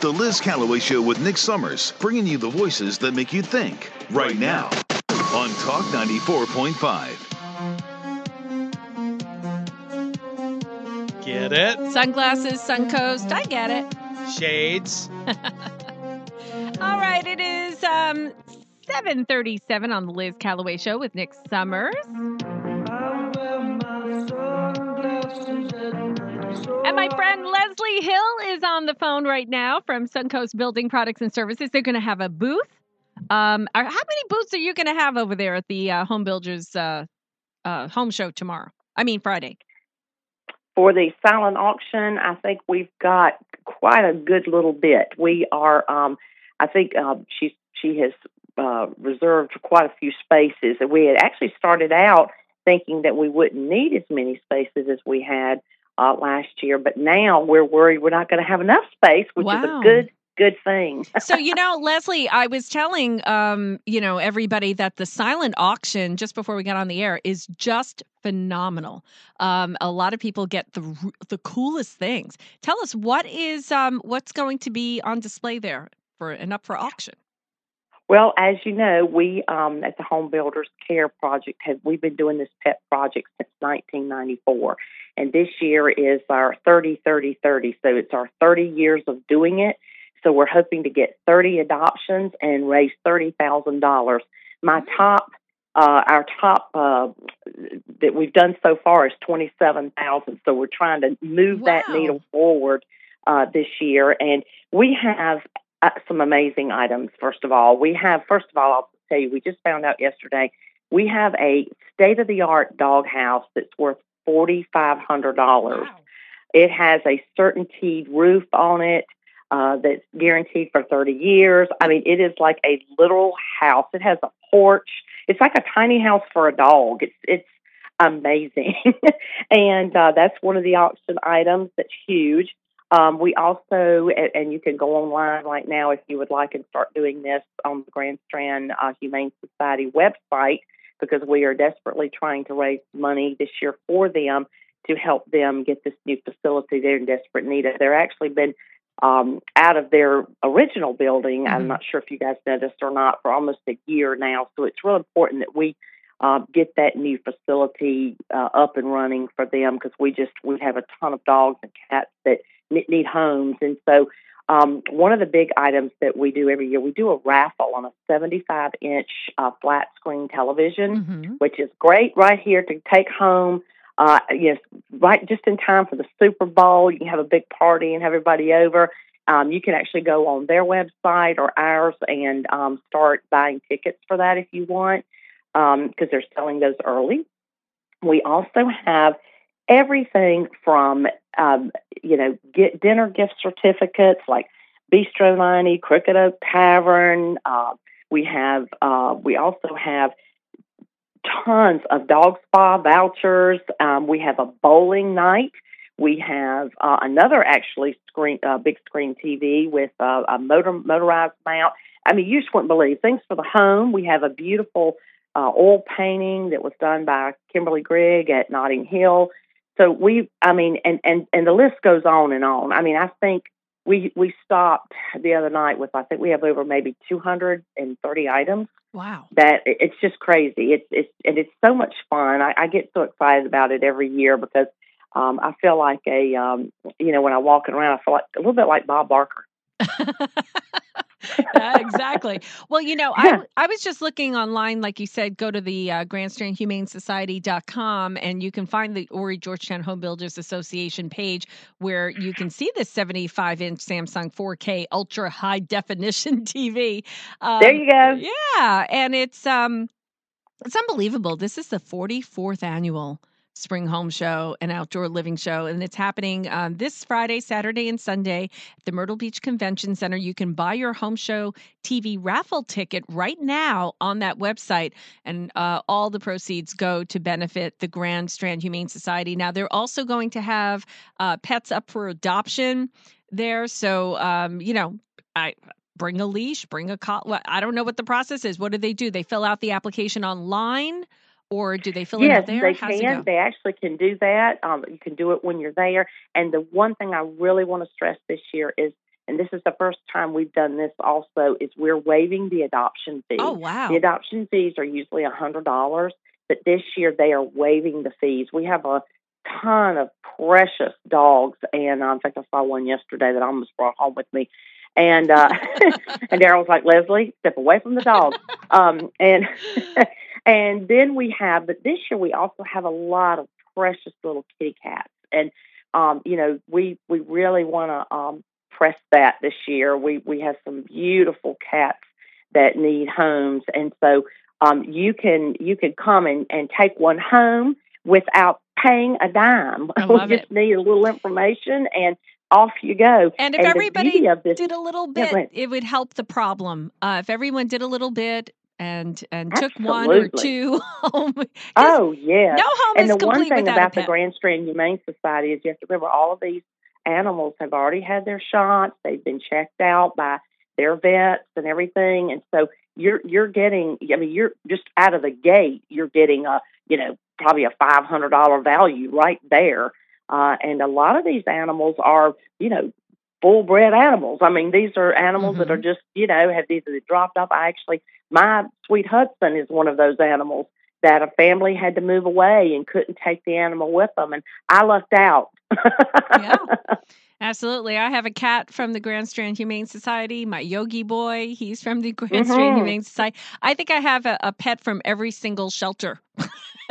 The Liz Callaway Show with Nick Summers, bringing you the voices that make you think right now on Talk 94.5. Get it? Sunglasses, Suncoast. I get it. Shades. All right, it is um 737 on the Liz Callaway Show with Nick Summers. My friend Leslie Hill is on the phone right now from Suncoast Building Products and Services. They're going to have a booth. Um, how many booths are you going to have over there at the uh, Home Builders uh, uh, Home Show tomorrow? I mean Friday. For the silent auction, I think we've got quite a good little bit. We are, um, I think uh, she she has uh, reserved quite a few spaces. We had actually started out thinking that we wouldn't need as many spaces as we had uh, last year, but now we're worried we're not going to have enough space, which is a good good thing. so you know leslie i was telling um you know everybody that the silent auction just before we got on the air is just phenomenal. Um a lot of people get the the coolest things. Tell us what is um what's going to be on display there for and up for auction Well, as you know, we um, at the Home Builders Care Project have we've been doing this pet project since 1994, and this year is our 30 30 30. So it's our 30 years of doing it. So we're hoping to get 30 adoptions and raise thirty thousand dollars. My top, uh, our top uh, that we've done so far is 27,000. So we're trying to move that needle forward uh, this year, and we have uh, some amazing items. First of all, we have. First of all, I'll tell you, we just found out yesterday we have a state of the art doghouse that's worth forty five hundred dollars. Wow. It has a CertainTeed roof on it uh, that's guaranteed for 30 years. I mean, it is like a literal house. It has a porch. It's like a tiny house for a dog. It's it's amazing, and uh, that's one of the auction items that's huge. Um, we also, and, and you can go online right now if you would like and start doing this on the Grand Strand uh, Humane Society website because we are desperately trying to raise money this year for them to help them get this new facility they're in desperate need of. They're actually been um, out of their original building. I'm Mhm. not sure if you guys noticed or not for almost a year now. So it's real important that we uh, get that new facility uh, up and running for them because we just we have a ton of dogs and cats that need homes, and so. Um, one of the big items that we do every year, we do a raffle on a 75 inch uh, flat screen television hmm which is great right here to take home. Uh, yes, right just in time for the Super Bowl. You can have a big party and have everybody over. Um, you can actually go on their website or ours and um, start buying tickets for that if you want, because they're selling those early. We also have everything from um, you know get dinner gift certificates like Bistro 90, Crooked Oak Tavern. Uh, we have uh, we also have tons of dog spa vouchers. Um, we have a bowling night. We have uh, another actually screen, uh, big screen TV with uh, a motor motorized mount. I mean, you just wouldn't believe things for the home. We have a beautiful uh, oil painting that was done by Kimberly Grigg at Notting Hill. So we, I mean, and and and the list goes on and on. I mean, I think we we stopped the other night with I think we have over maybe 230 items wow that it- it's just crazy. It's it's and it's so much fun. I, I get so excited about it every year because um, I feel like a um, you know when I'm walking around, I feel like a little bit like Bob Barker. Yeah, exactly. Well, you know, Yeah. I I was just looking online, like you said, go to the uh, Grand Strand Humane Society.com and you can find the Horry Georgetown Home Builders Association page where you can see this 75 inch Samsung 4K ultra high definition TV. Um, there you go. Yeah, and it's um it's unbelievable. This is the 44th annual Spring Home Show and Outdoor Living Show, and it's happening um, this Friday, Saturday, and Sunday at the Myrtle Beach Convention Center. You can buy your home show TV raffle ticket right now on that website, and uh, all the proceeds go to benefit the Grand Strand Humane Society. Now, they're also going to have uh, pets up for adoption there, so um, you know, I bring a leash, bring a col. I don't know what the process is. What do they do? They fill out the application online, or do they fill it yes, out there? they How's can. They actually can do that. Um, you can do it when you're there. And the one thing I really want to stress this year is and this is the first time we've done this also, is we're waiving the adoption fee. Oh, wow. The adoption fees are usually a $100, but this year they are waiving the fees. We have a ton of precious dogs, and uh, in fact, I saw one yesterday that I almost brought home with me. And uh, and Daryl was like, Leslie, step away from the dog. Um, and and then we have, but this year we also have a lot of precious little kitty cats, and um, you know, we we really want to um, press that this year. We we have some beautiful cats that need homes, and so um, you can you can come and, and take one home without paying a dime. I we just it. need a little information, and off you go. And if the everybody this, did a little bit, ahead. it would help the problem. Uh, if everyone did a little bit and and took one or Absolutely. two home, oh yeah, no home and is the one thing about the. Grand Strand Humane Society is you have to remember all of these animals have already had their shots. They've been checked out by their vets and everything, and so you're you're getting. I mean, you're just out of the gate. You're getting a you know probably a five hundred dollar value right there. Uh, and a lot of these animals are you know full bred animals. I mean, these are animals that Mhm. are just you know have these dropped off. I actually my sweet Hudson is one of those animals that a family had to move away and couldn't take the animal with them, and I lucked out. Yeah. Absolutely. I have a cat from the Grand Strand Humane Society. My Yogi boy, he's from the Grand Strand Mhm. Humane Society. I think I have a, a pet from every single shelter.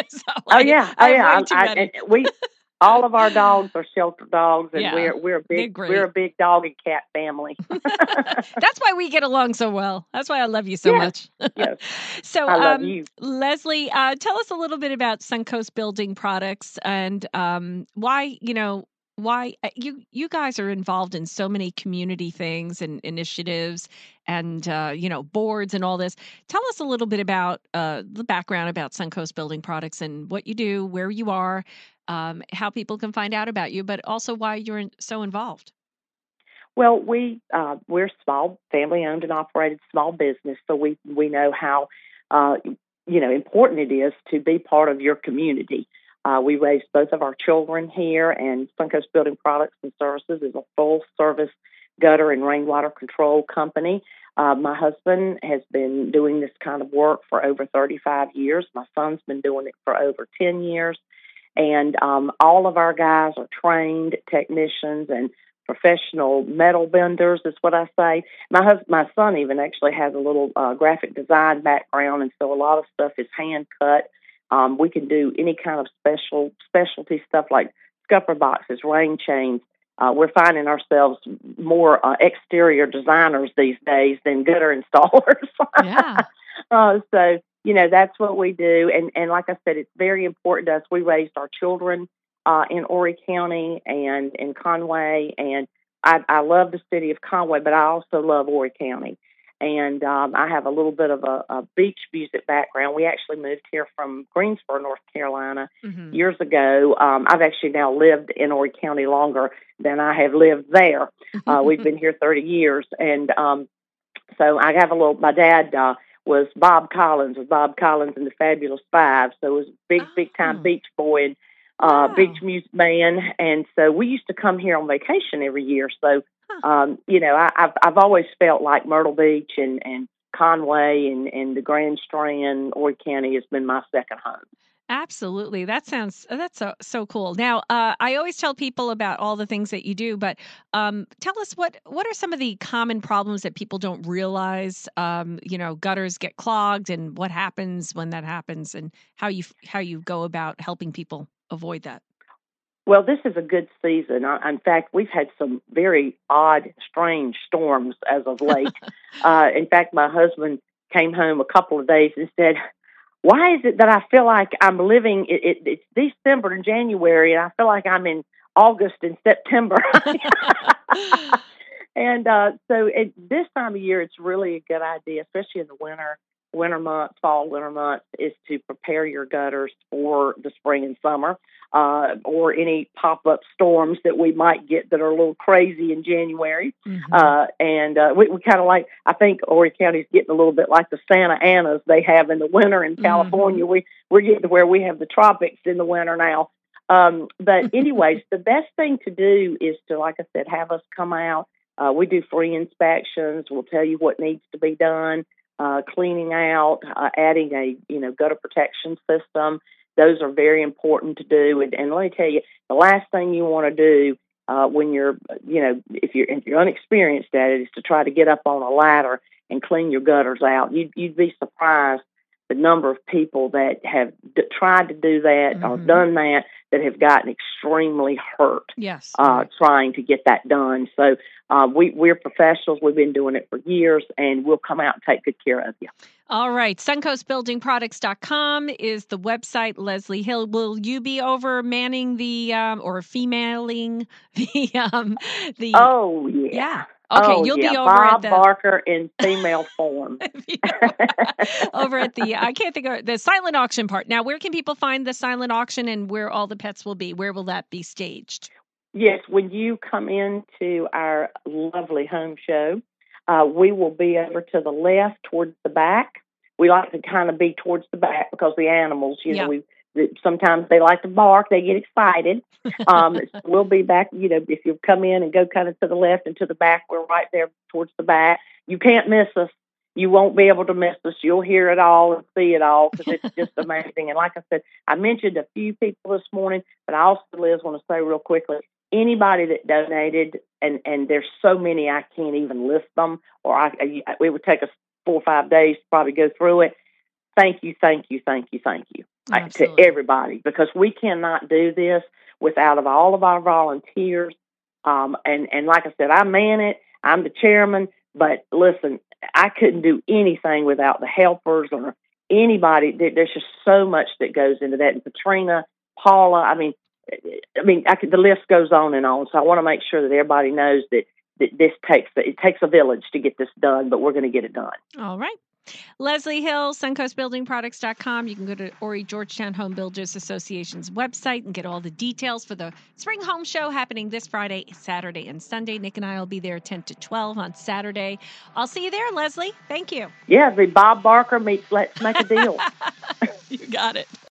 so oh I- yeah, oh yeah. I, and we all of our dogs are shelter dogs, and Yeah, we're we're a big we're a big dog and cat family. That's why we get along so well. That's why I love you so much. yes. so, um. Leslie, uh, tell us a little bit about Suncoast Building Products and um, why you know why uh, you you guys are involved in so many community things and initiatives and uh, you know boards and all this. Tell us a little bit about uh, the background about Suncoast Building Products and what you do, where you are, um, how people can find out about you, but also why you're in, so involved. Well, we uh, we're small, family owned and operated small business, so we we know how uh, you know important it is to be part of your community. Uh, we raised both of our children here, and Suncoast Building Products and Services is a full service gutter and rainwater control company. Uh, my husband has been doing this kind of work for over 35 years. My son's been doing it for over 10 years. And um, all of our guys are trained technicians and professional metal benders, is what I say. My husband, my son even actually has a little uh, graphic design background, and so a lot of stuff is hand cut. Um, we can do any kind of special specialty stuff like scupper boxes, rain chains. Uh, we're finding ourselves more uh, exterior designers these days than gutter installers. Yeah. uh, so you know that's what we do, and and like I said, it's very important to us. We raised our children uh, in Horry County and in Conway, and I, I love the city of Conway, but I also love Horry County. And um, I have a little bit of a, a beach music background. We actually moved here from Greensboro, North Carolina, Mhm. years ago. Um, I've actually now lived in Horry County longer than I have lived there. Uh, we've been here 30 years, and um, so I have a little. My dad uh, was Bob Collins, was Bob Collins and the Fabulous Five, so it was a big, big time Oh. beach boy and uh, Wow. beach music man, and so we used to come here on vacation every year. So. Um, you know, I, I've I've always felt like Myrtle Beach and and Conway and and the Grand Strand, Horry County has been my second home. Absolutely. That sounds uh, that's so so cool. Now, uh, I always tell people about all the things that you do, but um, tell us what what are some of the common problems that people don't realize? Um, you know, gutters get clogged, and what happens when that happens, and how you how you go about helping people avoid that. Well, this is a good season. I, in fact, we've had some very odd, strange storms as of late. uh, in fact, my husband came home a couple of days and said, "Why is it that I feel like I'm living? It, it, it's December and January, and I feel like I'm in August and September." and uh, so, at this time of year, it's really a good idea, especially in the winter, winter months, fall, winter months, is to prepare your gutters for the spring and summer uh, or any pop up storms that we might get that are a little crazy in January. Mhm. Uh, and uh, we, we kind of like, I think Horry County's getting a little bit like the Santa Anas they have in the winter in California. We, we're getting to where we have the tropics in the winter now. Um, but, anyways, the best thing to do is to, like I said, have us come out. Uh, we do free inspections. We'll tell you what needs to be done, uh, cleaning out, uh, adding a you know gutter protection system. Those are very important to do. And, and let me tell you, the last thing you want to do uh, when you're you know if you're if you're unexperienced at it is to try to get up on a ladder and clean your gutters out. You'd, you'd be surprised the number of people that have d- tried to do that mm-hmm. or done that that have gotten extremely hurt. Yes, uh, trying to get that done. So uh, we we're professionals. We've been doing it for years, and we'll come out and take good care of you. All right, suncoastbuildingproducts.com is the website. Leslie Hill, will you be over manning the um, or femaling the um, the? Oh yeah. Yeah. Okay, oh, you'll yeah. be over Bob at the Barker in female form. over at the I can't think of the silent auction part. Now, where can people find the silent auction and where all the pets will be? Where will that be staged? Yes, when you come into our lovely home show, uh, we will be over to the left towards the back. We like to kind of be towards the back because the animals, you yeah. know, we sometimes they like to bark, they get excited. Um, we'll be back, you know, if you come in and go kind of to the left and to the back, we're right there towards the back. You can't miss us. You won't be able to miss us. You'll hear it all and see it all because it's just amazing. And like I said, I mentioned a few people this morning, but I also, Liz, want to say real quickly, anybody that donated, and and there's so many I can't even list them, or I, I it would take us four or five days to probably go through it. Thank you, thank you, thank you, thank you to everybody because we cannot do this without of all of our volunteers. Um, and and like I said, I man it. I'm the chairman, but listen, I couldn't do anything without the helpers or anybody. There's just so much that goes into that. And Katrina, Paula, I mean, I mean, I could, the list goes on and on. So I want to make sure that everybody knows that that this takes it takes a village to get this done, but we're going to get it done. All right. Leslie Hill, suncoastbuildingproducts.com. You can go to Horry Georgetown Home Builders Association's website and get all the details for the spring home show happening this Friday, Saturday, and Sunday. Nick and I will be there 10 to 12 on Saturday. I'll see you there, Leslie. Thank you. Yeah, the Bob Barker meets Let's Make a Deal. you got it.